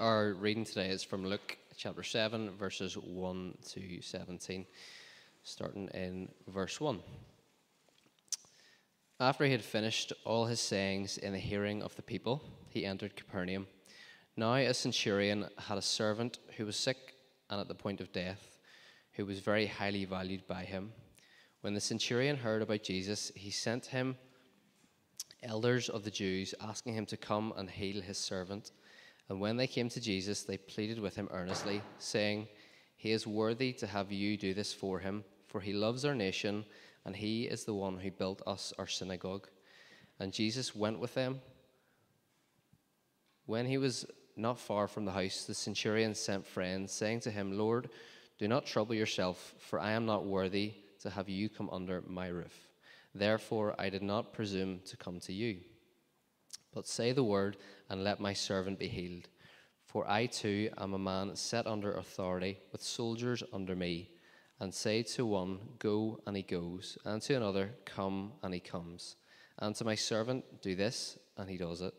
Our reading today is from Luke chapter 7, verses 1 to 17, starting in verse 1. After he had finished all his sayings in the hearing of the people, he entered Capernaum. Now a centurion had a servant who was sick and at the point of death, who was very highly valued by him. When the centurion heard about Jesus, he sent him elders of the Jews, asking him to come and heal his servant. And when they came to Jesus, they pleaded with him earnestly, saying, He is worthy to have you do this for him, for he loves our nation, and he is the one who built us our synagogue. And Jesus went with them. When he was not far from the house, the centurion sent friends, saying to him, Lord, do not trouble yourself, for I am not worthy to have you come under my roof. Therefore, I did not presume to come to you. But say the word, and let my servant be healed. For I too am a man set under authority, with soldiers under me. And say to one, Go, and he goes, and to another, Come, and he comes. And to my servant, Do this, and he does it.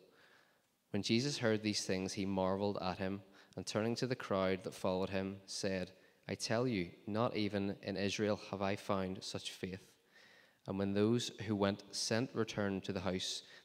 When Jesus heard these things, he marveled at him, and turning to the crowd that followed him, said, I tell you, not even in Israel have I found such faith. And when those who went sent returned to the house,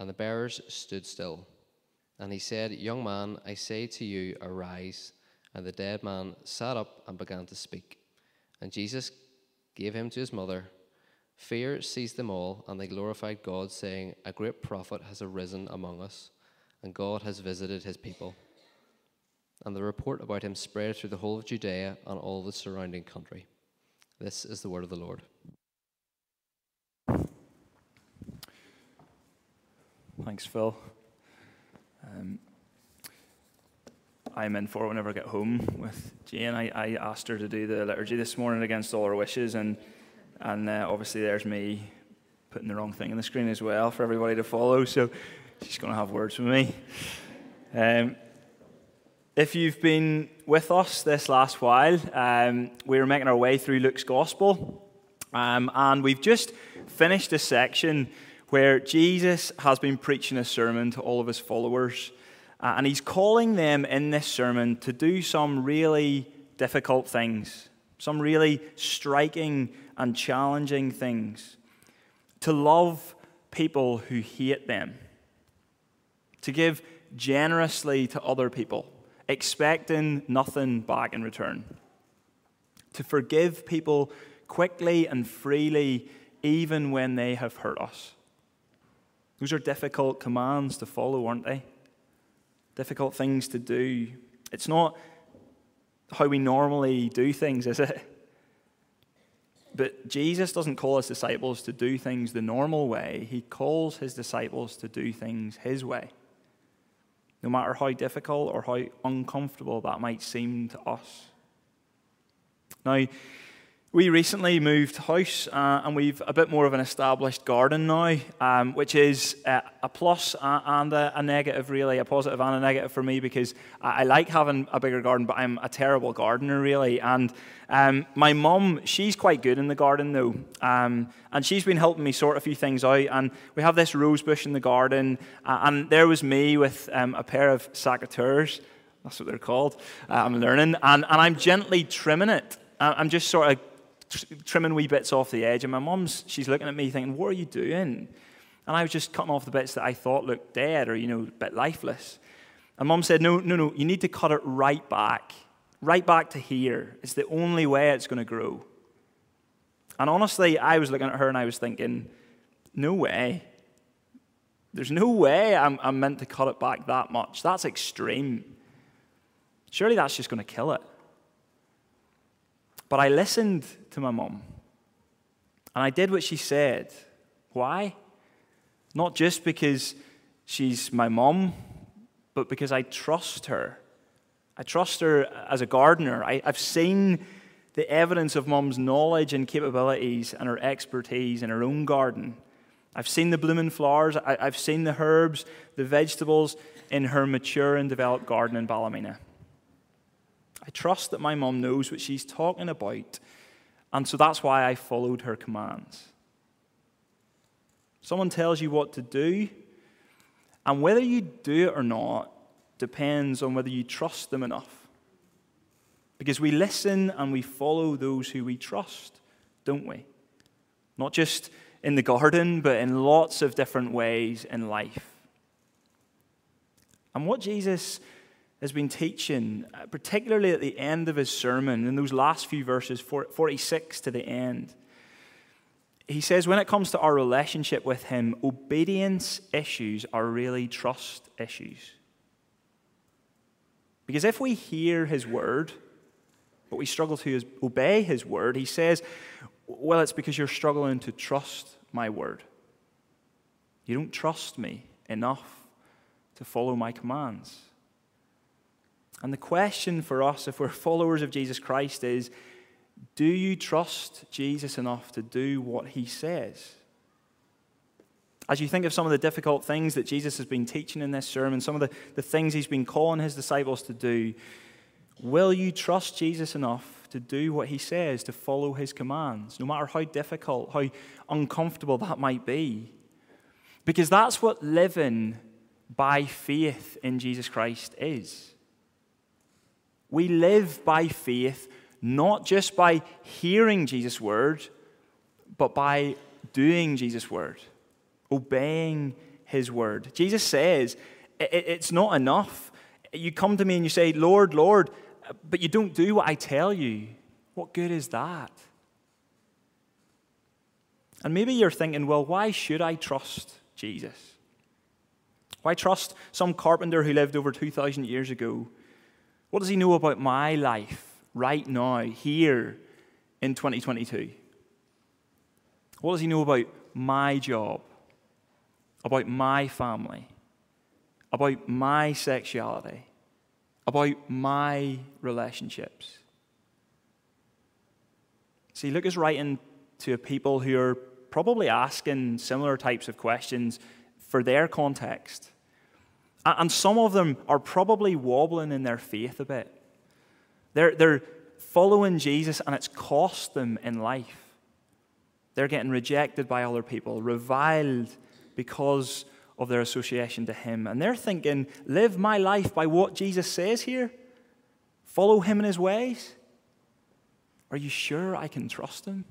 and the bearers stood still. And he said, Young man, I say to you, arise. And the dead man sat up and began to speak. And Jesus gave him to his mother. Fear seized them all, and they glorified God, saying, A great prophet has arisen among us, and God has visited his people. And the report about him spread through the whole of Judea and all the surrounding country. This is the word of the Lord. Thanks, Phil. Um, I'm in for whenever I get home with Jane. I, I asked her to do the liturgy this morning against all her wishes, and and uh, obviously there's me putting the wrong thing on the screen as well for everybody to follow. So she's going to have words with me. Um, if you've been with us this last while, um, we were making our way through Luke's Gospel, um, and we've just finished a section where Jesus has been preaching a sermon to all of his followers. Uh, and he's calling them in this sermon to do some really difficult things, some really striking and challenging things. To love people who hate them, to give generously to other people, expecting nothing back in return, to forgive people quickly and freely, even when they have hurt us those are difficult commands to follow, aren't they? Difficult things to do. It's not how we normally do things, is it? But Jesus doesn't call his disciples to do things the normal way. He calls his disciples to do things his way. No matter how difficult or how uncomfortable that might seem to us. Now, we recently moved house uh, and we've a bit more of an established garden now, um, which is uh, a plus and a, a, negative, really, a positive and a negative for me because I, I, like having a bigger garden, but I'm a terrible gardener, really. And um, my mum, she's quite good in the garden, though, um, and she's been helping me sort a few things out. And we have this rose bush in the garden, uh, and there was me with um, a pair of secateurs. That's what they're called. Uh, I'm learning, and, and I'm gently trimming it. I'm just sort of trimming wee bits off the edge. And my mum's, she's looking at me thinking, What are you doing? And I was just cutting off the bits that I thought looked dead or, you know, a bit lifeless. And mum said, No, no, no, you need to cut it right back, right back to here. It's the only way it's going to grow. And honestly, I was looking at her and I was thinking, No way. There's no way I'm, I'm meant to cut it back that much. That's extreme. Surely that's just going to kill it. But I listened to my mom and I did what she said. Why? Not just because she's my mom, but because I trust her. I trust her as a gardener. I, have seen the evidence of mum's knowledge and capabilities and her expertise in her own garden. I've seen the blooming flowers, I, have seen the herbs, the vegetables in her mature and developed garden in Ballymena. I trust that my mum knows what she's talking about, and so that's why I followed her commands. Someone tells you what to do, and whether you do it or not depends on whether you trust them enough. Because we listen and we follow those who we trust, don't we? Not just in the garden, but in lots of different ways in life. And what Jesus has been teaching, uh, particularly at the end of his sermon, in those last few verses, 46 to the end, he says when it comes to our relationship with him, obedience issues are really trust issues. Because if we hear his word, but we struggle to obey his word, he says, well, it's because you're struggling to trust my word. You don't trust me enough to follow my commands. And the question for us, if we're followers of Jesus Christ, is do you trust Jesus enough to do what he says? As you think of some of the difficult things that Jesus has been teaching in this sermon, some of the, the things he's been calling his disciples to do, will you trust Jesus enough to do what he says, to follow his commands, no matter how difficult, how uncomfortable that might be? Because that's what living by faith in Jesus Christ is. We live by faith, not just by hearing Jesus' word, but by doing Jesus' word, obeying his word. Jesus says, It's not enough. You come to me and you say, Lord, Lord, but you don't do what I tell you. What good is that? And maybe you're thinking, well, why should I trust Jesus? Why trust some carpenter who lived over 2,000 years ago what does he know about my life right now, here in 2022? What does he know about my job, about my family, about my sexuality, about my relationships? See, Luke is writing to people who are probably asking similar types of questions for their context. And some of them are probably wobbling in their faith a bit. They're, they're following Jesus, and it's cost them in life. They're getting rejected by other people, reviled because of their association to Him. And they're thinking, live my life by what Jesus says here? Follow Him in His ways? Are you sure I can trust Him?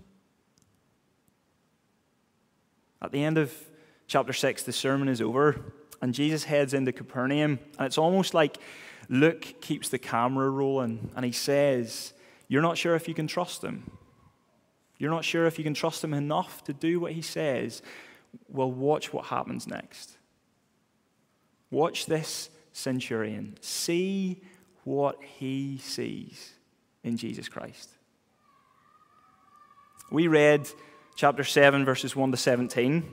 At the end of chapter 6, the sermon is over and Jesus heads into Capernaum, and it's almost like Luke keeps the camera rolling, and he says, You're not sure if you can trust him. You're not sure if you can trust him enough to do what he says. Well, watch what happens next. Watch this centurion. See what he sees in Jesus Christ. We read chapter 7, verses 1 to 17.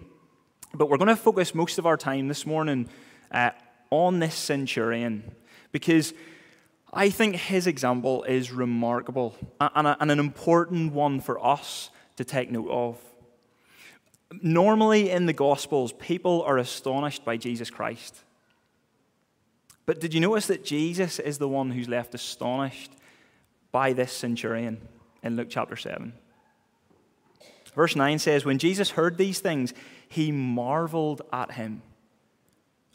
But we're going to focus most of our time this morning uh, on this centurion because I think his example is remarkable and, a, and an important one for us to take note of. Normally in the Gospels, people are astonished by Jesus Christ. But did you notice that Jesus is the one who's left astonished by this centurion in Luke chapter 7? Verse 9 says, When Jesus heard these things, he marveled at him.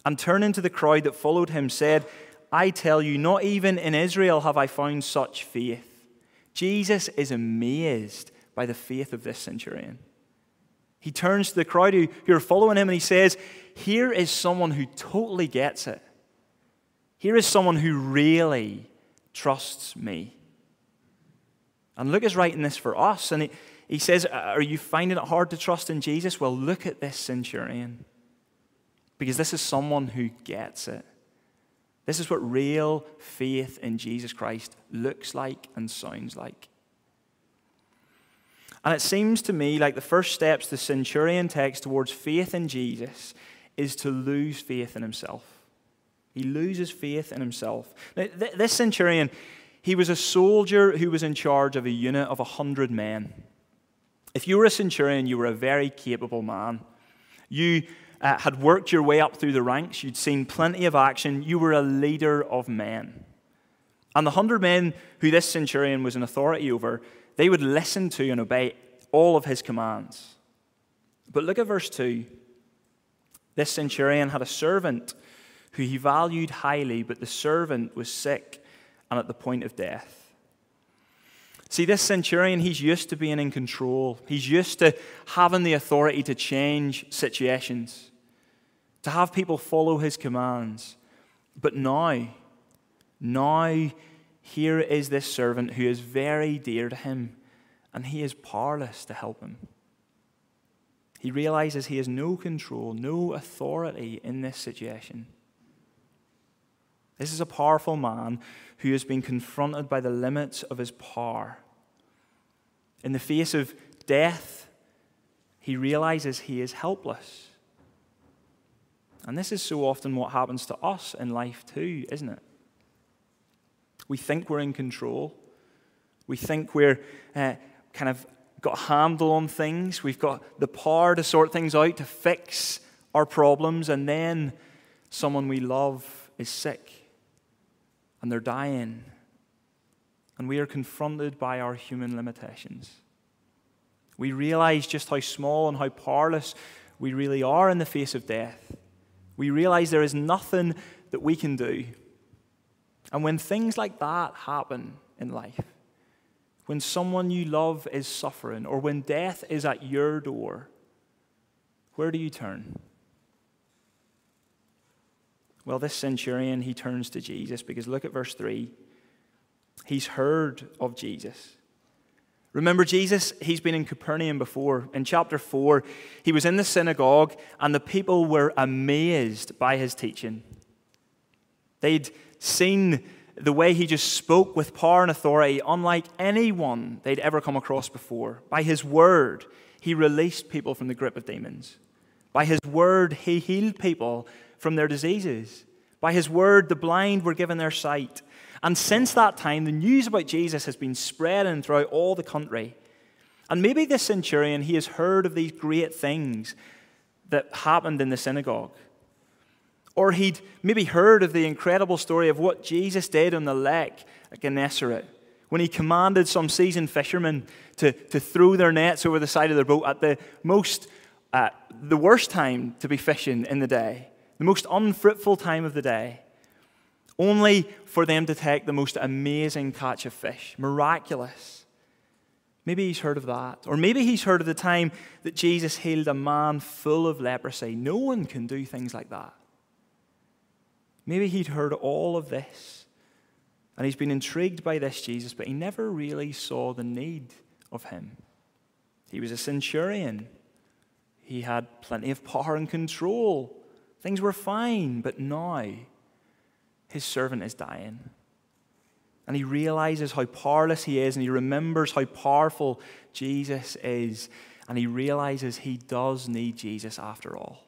And turning to the crowd that followed him, said, I tell you, not even in Israel have I found such faith. Jesus is amazed by the faith of this centurion. He turns to the crowd who, are following him and he says, Here is someone who totally gets it. Here is someone who really trusts me. And Luke is writing this for us, and he, he says, Are you finding it hard to trust in Jesus? Well, look at this centurion. Because this is someone who gets it. This is what real faith in Jesus Christ looks like and sounds like. And it seems to me like the first steps the centurion takes towards faith in Jesus is to lose faith in himself. He loses faith in himself. Now, th- this centurion, he was a soldier who was in charge of a unit of 100 men. If you were a centurion, you were a very capable man. You uh, had worked your way up through the ranks, you'd seen plenty of action, you were a leader of men. And the hundred men who this centurion was in authority over, they would listen to and obey all of his commands. But look at verse 2. This centurion had a servant who he valued highly, but the servant was sick and at the point of death. See, this centurion, he's used to being in control. He's used to having the authority to change situations, to have people follow his commands. But now, now, here is this servant who is very dear to him, and he is powerless to help him. He realizes he has no control, no authority in this situation. This is a powerful man who has been confronted by the limits of his power. In the face of death, he realizes he is helpless. And this is so often what happens to us in life, too, isn't it? We think we're in control. We think we're uh, kind of got a handle on things. We've got the power to sort things out, to fix our problems, and then someone we love is sick and they're dying. And we are confronted by our human limitations. We realize just how small and how powerless we really are in the face of death. We realize there is nothing that we can do. And when things like that happen in life, when someone you love is suffering, or when death is at your door, where do you turn? Well, this centurion, he turns to Jesus because look at verse 3. He's heard of Jesus. Remember, Jesus, he's been in Capernaum before. In chapter 4, he was in the synagogue, and the people were amazed by his teaching. They'd seen the way he just spoke with power and authority, unlike anyone they'd ever come across before. By his word, he released people from the grip of demons. By his word, he healed people from their diseases. By his word, the blind were given their sight. And since that time, the news about Jesus has been spreading throughout all the country. And maybe this centurion, he has heard of these great things that happened in the synagogue. Or he'd maybe heard of the incredible story of what Jesus did on the lake at Gennesaret when he commanded some seasoned fishermen to, to throw their nets over the side of their boat at the most, uh, the worst time to be fishing in the day the most unfruitful time of the day, only for them to take the most amazing catch of fish. Miraculous. Maybe he's heard of that. Or maybe he's heard of the time that Jesus healed a man full of leprosy. No one can do things like that. Maybe he'd heard all of this. And he's been intrigued by this Jesus, but he never really saw the need of him. He was a centurion, he had plenty of power and control. Things were fine, but now his servant is dying. And he realizes how powerless he is, and he remembers how powerful Jesus is, and he realizes he does need Jesus after all.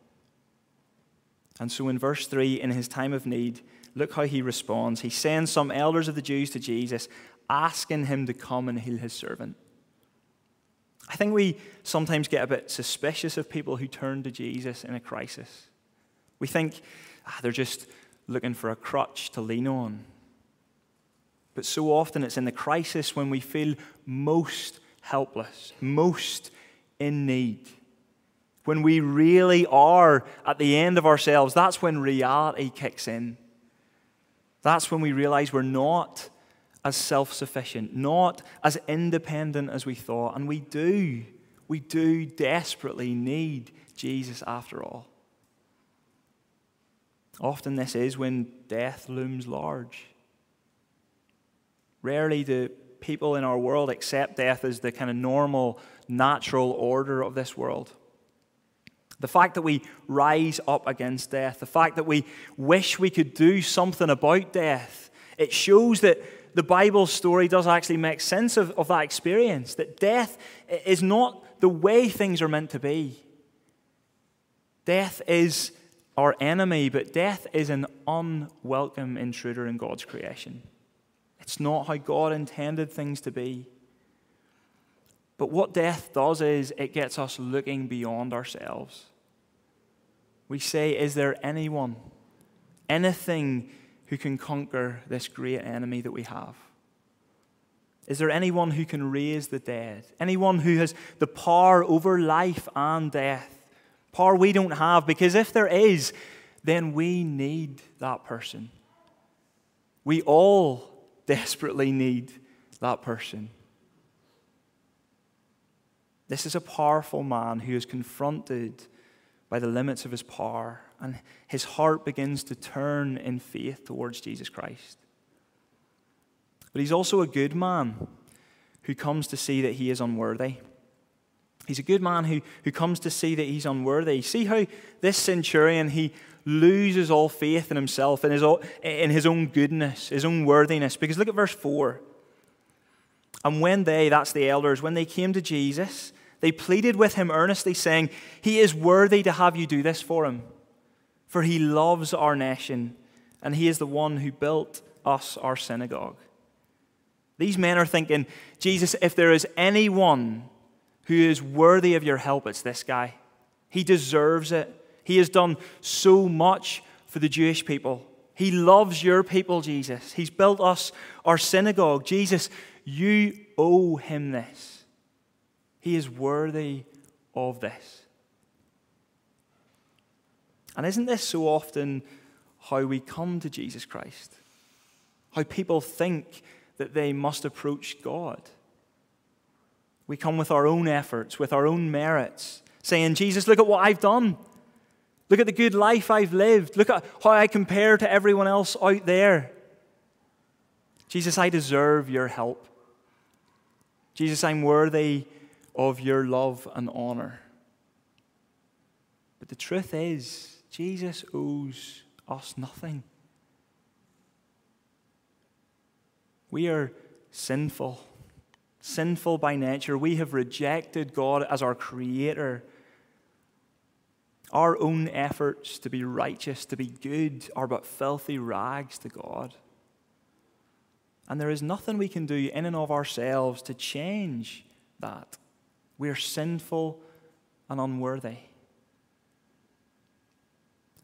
And so in verse 3, in his time of need, look how he responds. He sends some elders of the Jews to Jesus, asking him to come and heal his servant. I think we sometimes get a bit suspicious of people who turn to Jesus in a crisis. We think ah, they're just looking for a crutch to lean on. But so often it's in the crisis when we feel most helpless, most in need. When we really are at the end of ourselves, that's when reality kicks in. That's when we realize we're not as self sufficient, not as independent as we thought. And we do, we do desperately need Jesus after all. Often, this is when death looms large. Rarely do people in our world accept death as the kind of normal, natural order of this world. The fact that we rise up against death, the fact that we wish we could do something about death, it shows that the Bible story does actually make sense of, of that experience. That death is not the way things are meant to be. Death is our enemy, but death is an unwelcome intruder in God's creation. It's not how God intended things to be. But what death does is it gets us looking beyond ourselves. We say, Is there anyone, anything who can conquer this great enemy that we have? Is there anyone who can raise the dead? Anyone who has the power over life and death? Power we don't have, because if there is, then we need that person. We all desperately need that person. This is a powerful man who is confronted by the limits of his power, and his heart begins to turn in faith towards Jesus Christ. But he's also a good man who comes to see that he is unworthy. He's a good man who, who comes to see that he's unworthy. See how this centurion, he loses all faith in himself, in his, in his own goodness, his own worthiness. Because look at verse 4. And when they, that's the elders, when they came to Jesus, they pleaded with him earnestly, saying, He is worthy to have you do this for him, for he loves our nation, and he is the one who built us our synagogue. These men are thinking, Jesus, if there is anyone who is worthy of your help, it's this guy. He deserves it. He has done so much for the Jewish people. He loves your people, Jesus. He's built us our synagogue. Jesus, you owe him this. He is worthy of this. And isn't this so often how we come to Jesus Christ? How people think that they must approach God. We come with our own efforts, with our own merits, saying, Jesus, look at what I've done. Look at the good life I've lived. Look at how I compare to everyone else out there. Jesus, I deserve your help. Jesus, I'm worthy of your love and honor. But the truth is, Jesus owes us nothing. We are sinful, sinful by nature. We have rejected God as our creator. Our own efforts to be righteous, to be good, are but filthy rags to God. And there is nothing we can do in and of ourselves to change that. We are sinful and unworthy.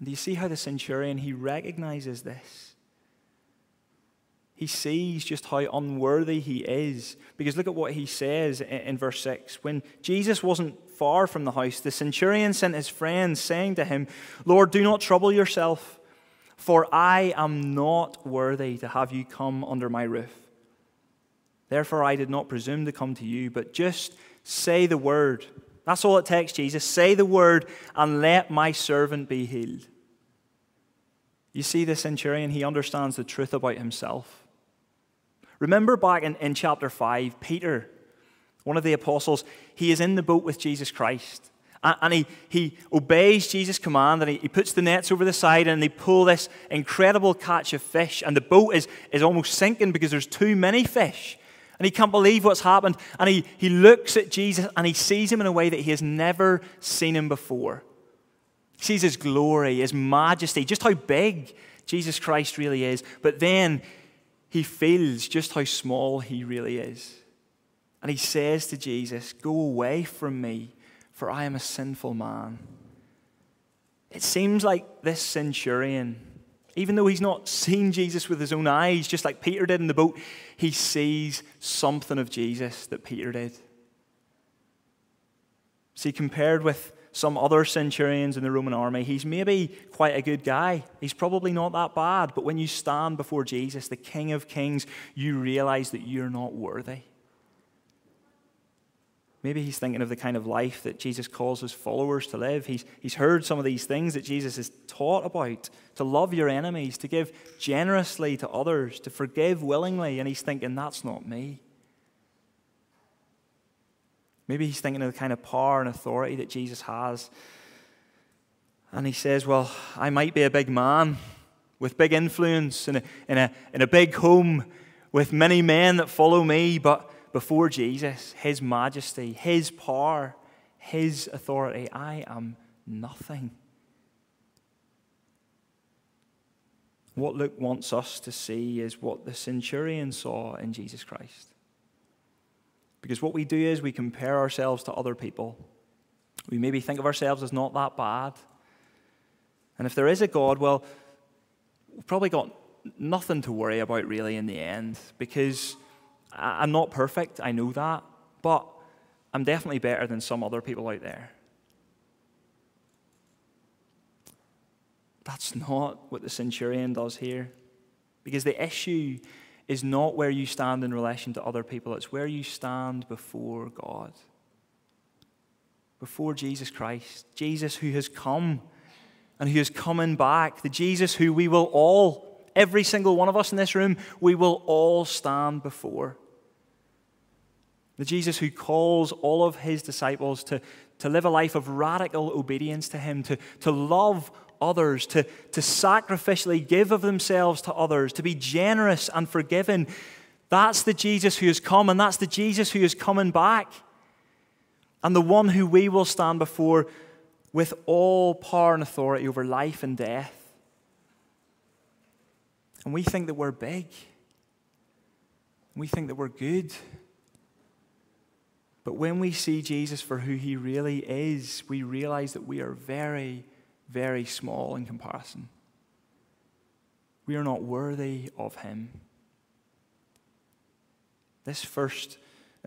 do you see how the centurion he recognizes this? He sees just how unworthy he is. Because look at what he says in, verse 6. When Jesus wasn't far from the house, the centurion sent his friends, saying to him, Lord, do not trouble yourself, for I am not worthy to have you come under my roof. Therefore, I did not presume to come to you, but just say the word. That's all it takes, Jesus. Say the word, and let my servant be healed. You see, the centurion, he understands the truth about himself. Remember back in, in chapter 5, Peter, one of the apostles, he is in the boat with Jesus Christ. And, and he, he obeys Jesus' command and he, he puts the nets over the side and they pull this incredible catch of fish. And the boat is, is almost sinking because there's too many fish. And he can't believe what's happened. And he, he looks at Jesus and he sees him in a way that he has never seen him before. He sees his glory, his majesty, just how big Jesus Christ really is. But then he feels just how small he really is. And he says to Jesus, Go away from me, for I am a sinful man. It seems like this centurion, even though he's not seen Jesus with his own eyes, just like Peter did in the boat, he sees something of Jesus that Peter did. See, compared with some other centurions in the Roman army. He's maybe quite a good guy. He's probably not that bad. But when you stand before Jesus, the King of Kings, you realize that you're not worthy. Maybe he's thinking of the kind of life that Jesus calls his followers to live. He's, he's heard some of these things that Jesus has taught about to love your enemies, to give generously to others, to forgive willingly. And he's thinking, that's not me. Maybe he's thinking of the kind of power and authority that Jesus has. And he says, Well, I might be a big man with big influence in a, in a, in a big home with many men that follow me, but before Jesus, his majesty, his power, his authority, I am nothing. what Luke wants us to see is what the centurion saw in Jesus Christ. Because what we do is we compare ourselves to other people. We maybe think of ourselves as not that bad. And if there is a God, well, we've probably got nothing to worry about really in the end because I'm not perfect, I know that, but I'm definitely better than some other people out there. That's not what the centurion does here. Because the issue is not where you stand in relation to other people, it's where you stand before God. Before Jesus Christ. Jesus who has come and who is coming back. The Jesus who we will all, every single one of us in this room, we will all stand before. The Jesus who calls all of his disciples to, to live a life of radical obedience to him, to, to love others, to, to sacrificially give of themselves to others, to be generous and forgiving. That's the Jesus who has come, and that's the Jesus who is coming back. And the one who we will stand before with all power and authority over life and death. And we think that we're big. We think that we're good. But when we see Jesus for who he really is, we realize that we are very, very small in comparison. We are not worthy of him. This first,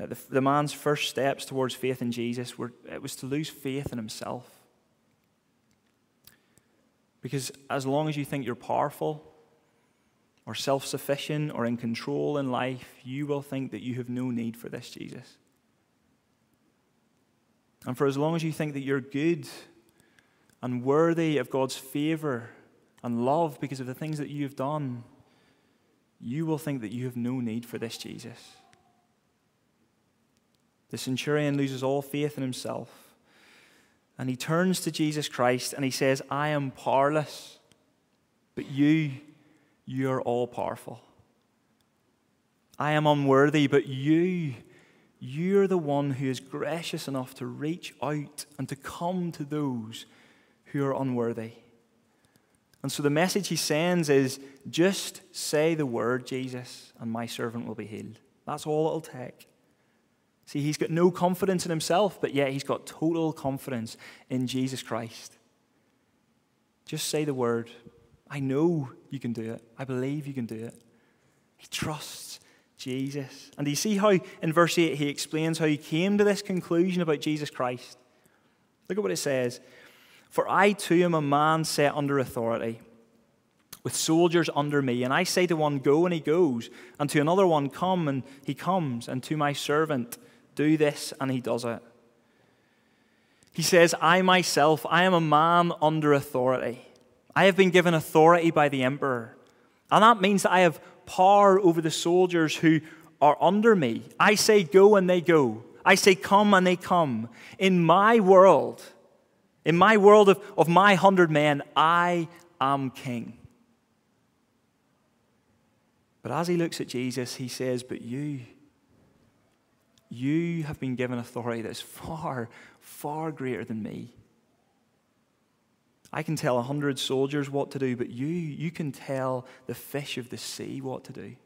uh, the, the, man's first steps towards faith in Jesus were it was to lose faith in himself. Because as long as you think you're powerful or self sufficient or in control in life, you will think that you have no need for this Jesus. And for as long as you think that you're good and worthy of God's favor and love because of the things that you have done, you will think that you have no need for this Jesus. The centurion loses all faith in himself. And he turns to Jesus Christ and he says, I am powerless, but you, you are all powerful. I am unworthy, but you, you're the one who is gracious enough to reach out and to come to those who are unworthy. And so the message he sends is just say the word, Jesus, and my servant will be healed. That's all it'll take. See, he's got no confidence in himself, but yet he's got total confidence in Jesus Christ. Just say the word. I know you can do it. I believe you can do it. He trusts Jesus. And you see how in verse 8 he explains how he came to this conclusion about Jesus Christ? Look at what it says. For I too am a man set under authority, with soldiers under me. And I say to one, Go, and he goes, and to another one, Come, and he comes, and to my servant, Do this, and he does it. He says, I myself, I am a man under authority. I have been given authority by the emperor. And that means that I have power over the soldiers who are under me. I say, Go, and they go. I say, Come, and they come. In my world, in my world of, of my hundred men, I am king. But as he looks at Jesus, he says, But you, you have been given authority that's far, far greater than me. I can tell a hundred soldiers what to do, but you, you can tell the fish of the sea what to do.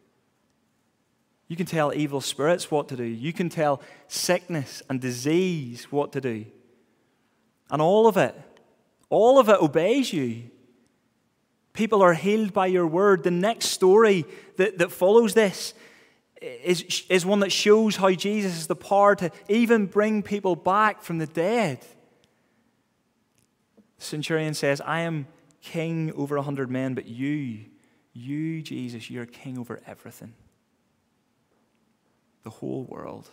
You can tell evil spirits what to do. You can tell sickness and disease what to do. And all of it, all of it obeys you. People are healed by your word. The next story that, that follows this is, is one that shows how Jesus has the power to even bring people back from the dead. The centurion says, I am king over a hundred men, but you, you, Jesus, you're king over everything. The whole world.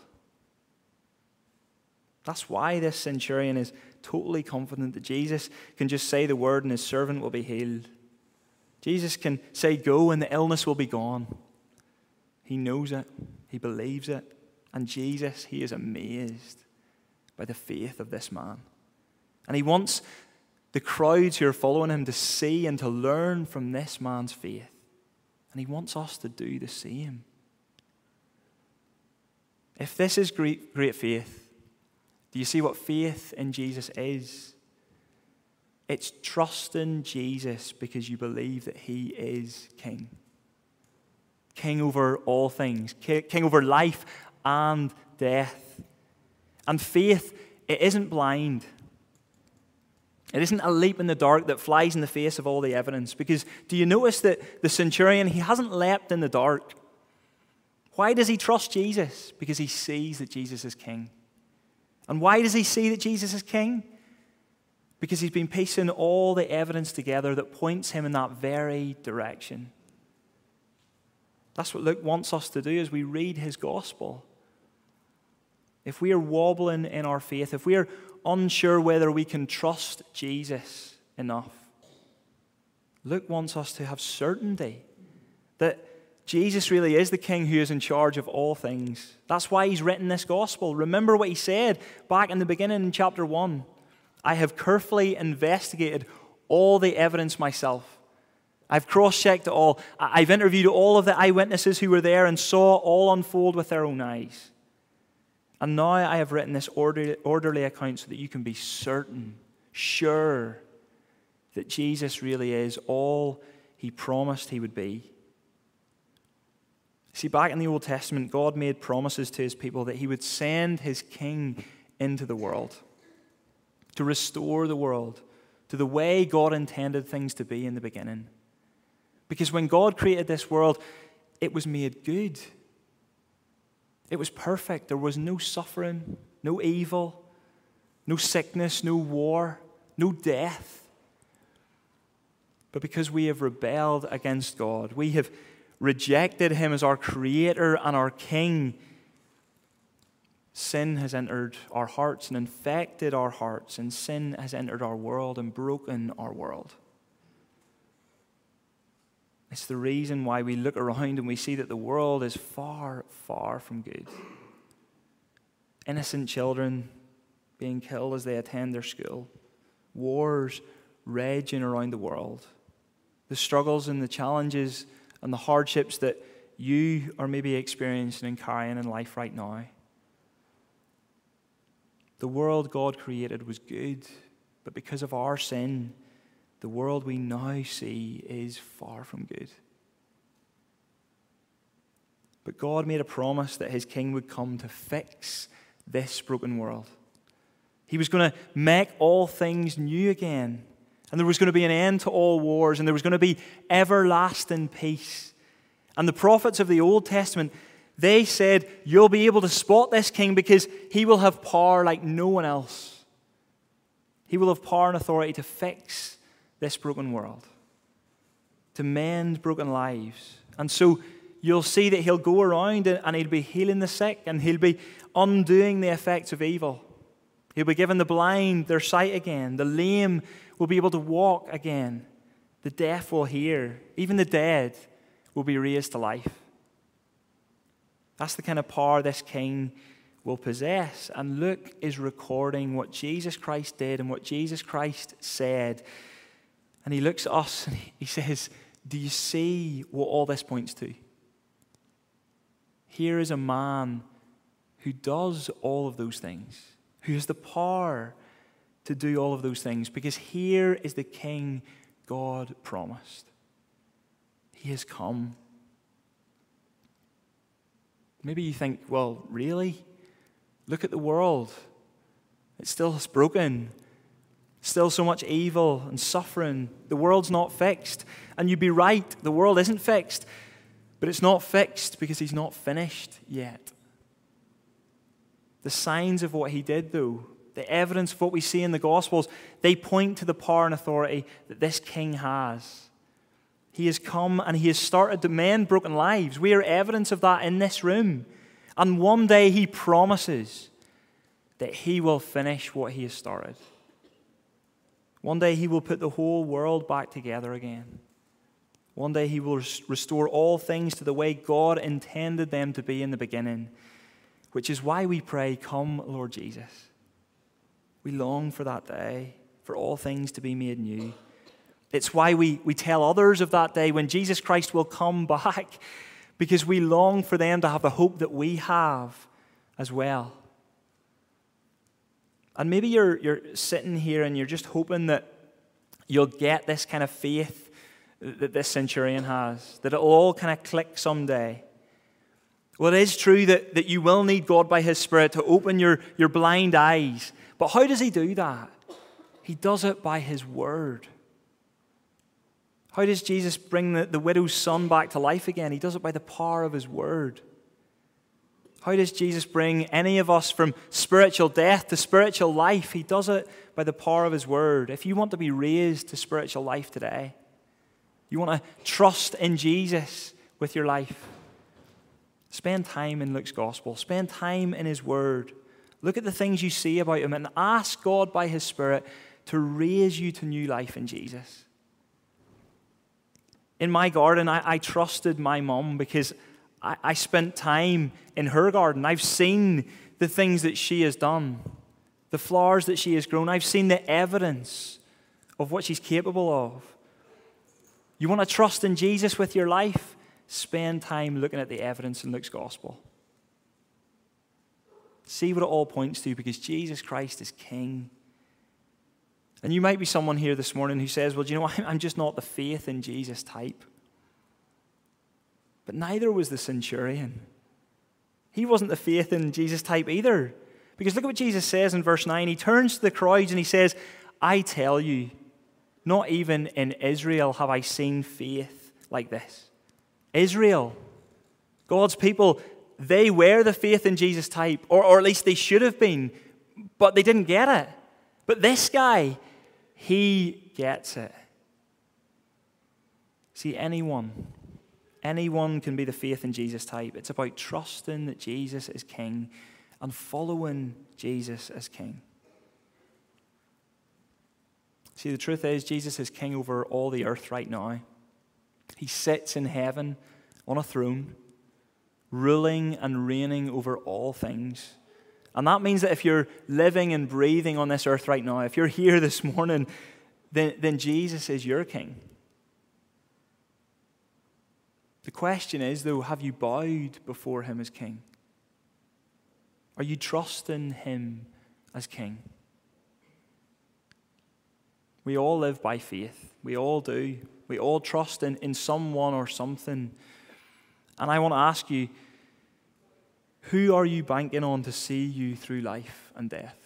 That's why this centurion is totally confident that Jesus can just say the word and his servant will be healed. Jesus can say go and the illness will be gone. He knows it, he believes it, and Jesus, he is amazed by the faith of this man. And he wants the crowds who are following him to see and to learn from this man's faith. And he wants us to do the same. If this is great, great faith, do you see what faith in Jesus is? It's trusting Jesus because you believe that he is king. King over all things, king over life and death. And faith, it isn't blind. It isn't a leap in the dark that flies in the face of all the evidence. Because do you notice that the centurion, he hasn't leapt in the dark? Why does he trust Jesus? Because he sees that Jesus is king. And why does he see that Jesus is king? Because he's been piecing all the evidence together that points him in that very direction. That's what Luke wants us to do as we read his gospel. If we are wobbling in our faith, if we are unsure whether we can trust Jesus enough, Luke wants us to have certainty that Jesus really is the king who is in charge of all things. That's why he's written this gospel. Remember what he said back in the beginning in chapter 1. I have carefully investigated all the evidence myself. I've cross checked it all. I've interviewed all of the eyewitnesses who were there and saw all unfold with their own eyes. And now I have written this orderly account so that you can be certain, sure, that Jesus really is all he promised he would be. See, back in the Old Testament, God made promises to his people that he would send his king into the world to restore the world to the way God intended things to be in the beginning. Because when God created this world, it was made good. It was perfect. There was no suffering, no evil, no sickness, no war, no death. But because we have rebelled against God, we have rejected Him as our Creator and our King, sin has entered our hearts and infected our hearts, and sin has entered our world and broken our world. It's the reason why we look around and we see that the world is far, far from good. Innocent children being killed as they attend their school, wars raging around the world, the struggles and the challenges and the hardships that you are maybe experiencing and carrying in life right now. The world God created was good, but because of our sin, the world we now see is far from good. But God made a promise that his king would come to fix this broken world. He was going to make all things new again. And there was going to be an end to all wars, and there was going to be everlasting peace. And the prophets of the Old Testament, they said, You'll be able to spot this king because he will have power like no one else. He will have power and authority to fix this broken world, to mend broken lives. And so you'll see that he'll go around and he'll be healing the sick and he'll be undoing the effects of evil. He'll be giving the blind their sight again. The lame will be able to walk again. The deaf will hear. Even the dead will be raised to life. That's the kind of power this king will possess. And Luke is recording what Jesus Christ did and what Jesus Christ said and he looks at us and he says, Do you see what all this points to? Here is a man who does all of those things, who has the power to do all of those things, because here is the king God promised. He has come. Maybe you think, well, really? Look at the world. It still broken. Still so much evil and suffering. The world's not fixed. And you'd be right, the world isn't fixed. But it's not fixed because he's not finished yet. The signs of what he did, though, the evidence of what we see in the Gospels, they point to the power and authority that this king has. He has come and he has started to mend broken lives. We are evidence of that in this room. And one day he promises that he will finish what he has started. One day he will put the whole world back together again. One day he will restore all things to the way God intended them to be in the beginning, which is why we pray, Come, Lord Jesus. We long for that day, for all things to be made new. It's why we, we tell others of that day when Jesus Christ will come back, because we long for them to have the hope that we have as well. And maybe you're, you're sitting here and you're just hoping that you'll get this kind of faith that this centurion has, that it'll all kind of click someday. Well, it is true that, that you will need God by His Spirit to open your, your blind eyes. But how does He do that? He does it by His Word. How does Jesus bring the, the widow's son back to life again? He does it by the power of His Word. How does Jesus bring any of us from spiritual death to spiritual life? He does it by the power of His Word. If you want to be raised to spiritual life today, you want to trust in Jesus with your life, spend time in Luke's Gospel, spend time in His Word. Look at the things you see about Him and ask God by His Spirit to raise you to new life in Jesus. In my garden, I, I trusted my mom because I, I spent time in her garden. I've seen the things that she has done, the flowers that she has grown. I've seen the evidence of what she's capable of. You want to trust in Jesus with your life? Spend time looking at the evidence in Luke's gospel. See what it all points to because Jesus Christ is King. And you might be someone here this morning who says, Well, do you know, I'm just not the faith in Jesus type. But neither was the centurion. He wasn't the faith in Jesus type either. Because look at what Jesus says in verse 9. He turns to the crowds and he says, I tell you, not even in Israel have I seen faith like this. Israel, God's people, they were the faith in Jesus type, or, or at least they should have been, but they didn't get it. But this guy, he gets it. See, anyone Anyone can be the faith in Jesus type. It's about trusting that Jesus is King and following Jesus as King. See, the truth is, Jesus is King over all the earth right now. He sits in heaven on a throne, ruling and reigning over all things. And that means that if you're living and breathing on this earth right now, if you're here this morning, then, then Jesus is your King. The question is, though, have you bowed before him as king? Are you trusting him as king? We all live by faith. We all do. We all trust in, in someone or something. And I want to ask you who are you banking on to see you through life and death?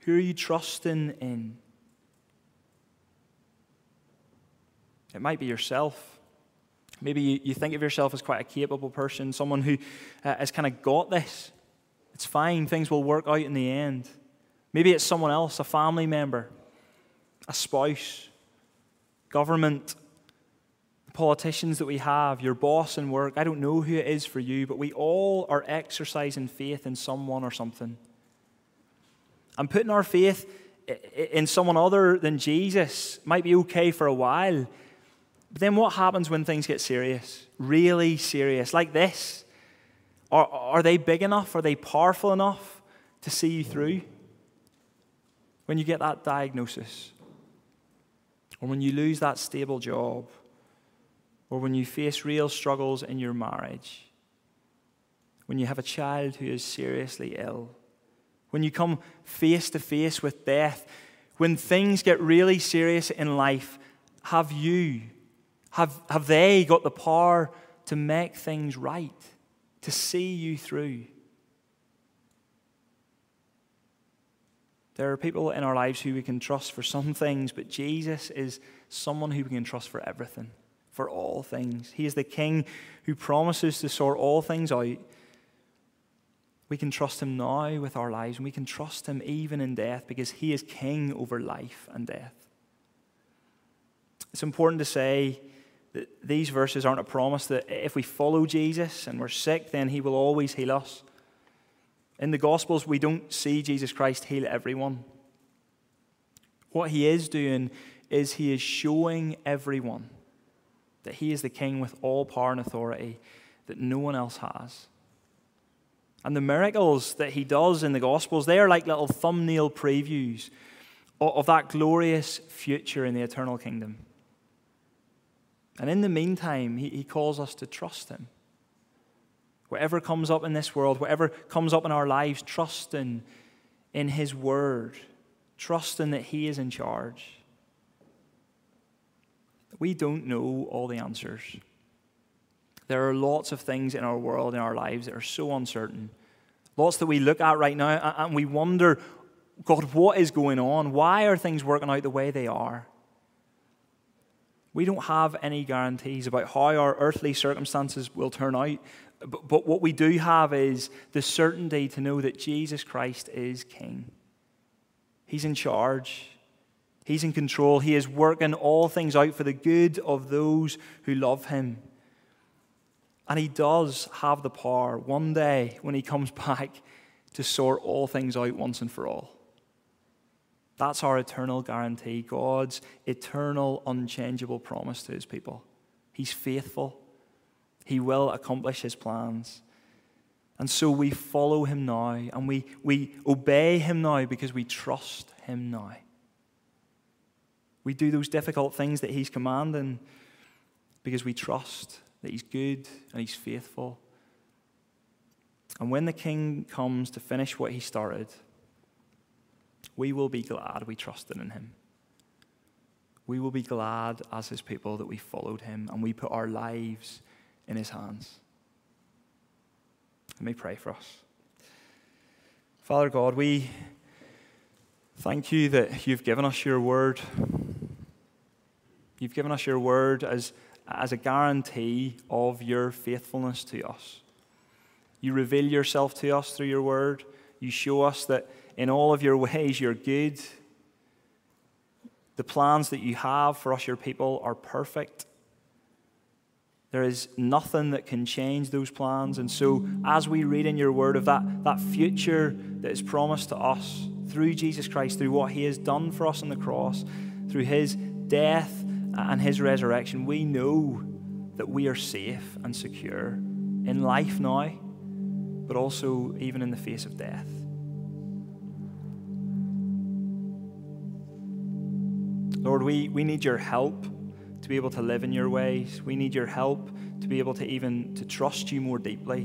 Who are you trusting in? It might be yourself. Maybe you, you think of yourself as quite a capable person, someone who uh, has kind of got this. It's fine, things will work out in the end. Maybe it's someone else, a family member, a spouse, government, politicians that we have, your boss in work. I don't know who it is for you, but we all are exercising faith in someone or something. And putting our faith in someone other than Jesus might be okay for a while but then what happens when things get serious? Really serious, like this? Are, are they big enough? Are they powerful enough to see you through? When you get that diagnosis, or when you lose that stable job, or when you face real struggles in your marriage, when you have a child who is seriously ill, when you come face to face with death, when things get really serious in life, have you have, have they got the power to make things right, to see you through? There are people in our lives who we can trust for some things, but Jesus is someone who we can trust for everything, for all things. He is the King who promises to sort all things out. We can trust Him now with our lives, and we can trust Him even in death because He is King over life and death. It's important to say that these verses aren't a promise that if we follow Jesus and we're sick, then he will always heal us. In the Gospels, we don't see Jesus Christ heal everyone. What he is doing is he is showing everyone that he is the king with all power and authority that no one else has. And the miracles that he does in the Gospels, they are like little thumbnail previews of that glorious future in the eternal kingdom. And in the meantime, he, calls us to trust him. Whatever comes up in this world, whatever comes up in our lives, trusting in his word, trusting that he is in charge. We don't know all the answers. There are lots of things in our world, in our lives, that are so uncertain. Lots that we look at right now and we wonder, God, what is going on? Why are things working out the way they are? We don't have any guarantees about how our earthly circumstances will turn out. But, but what we do have is the certainty to know that Jesus Christ is King. He's in charge. He's in control. He is working all things out for the good of those who love him. And he does have the power one day when he comes back to sort all things out once and for all. That's our eternal guarantee, God's eternal, unchangeable promise to his people. He's faithful, he will accomplish his plans. And so we follow him now and we, we obey him now because we trust him now. We do those difficult things that he's commanding because we trust that he's good and he's faithful. And when the king comes to finish what he started, we will be glad we trusted in him. We will be glad as his people that we followed him and we put our lives in his hands. Let me pray for us. Father God, we thank you that you've given us your word. You've given us your word as, as a guarantee of your faithfulness to us. You reveal yourself to us through your word. You show us that in all of your ways you're good. The plans that you have for us, your people, are perfect. There is nothing that can change those plans. And so, as we read in your word of that, that future that is promised to us through Jesus Christ, through what he has done for us on the cross, through his death and his resurrection, we know that we are safe and secure in life now, but also even in the face of death. Lord, we, we need your help to be able to live in your ways. We need your help to be able to even to trust you more deeply.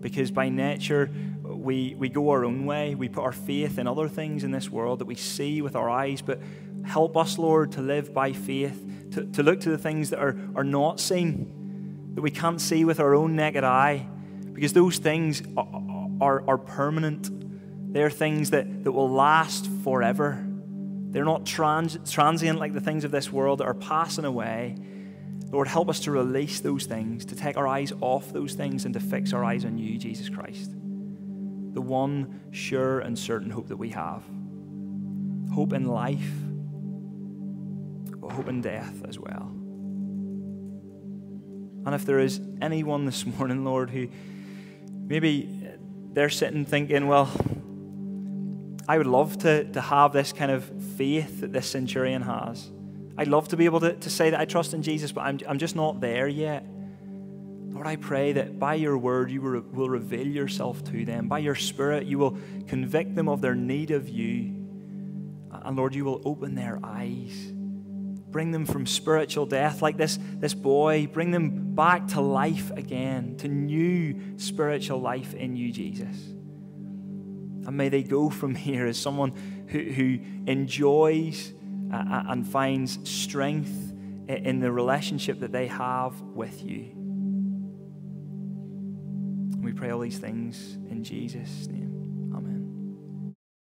Because by nature, we, we go our own way. We put our faith in other things in this world that we see with our eyes. But help us, Lord, to live by faith, to, to look to the things that are, are not seen, that we can't see with our own naked eye. Because those things are, are, are permanent. They're things that, that will last forever. They're not trans- transient like the things of this world that are passing away. Lord, help us to release those things, to take our eyes off those things and to fix our eyes on you, Jesus Christ. The one sure and certain hope that we have. Hope in life, but hope in death as well. And if there is anyone this morning, Lord, who maybe they're sitting thinking, well, I would love to, to have this kind of faith that this centurion has. I'd love to be able to, to say that I trust in Jesus, but I'm, I'm just not there yet. Lord, I pray that by your word you will, will reveal yourself to them. By your spirit, you will convict them of their need of you. And Lord, you will open their eyes. Bring them from spiritual death, like this, this boy. Bring them back to life again, to new spiritual life in you, Jesus. And may they go from here as someone who, who enjoys uh, uh, and finds strength in the relationship that they have with you. we pray all these things in Jesus' name.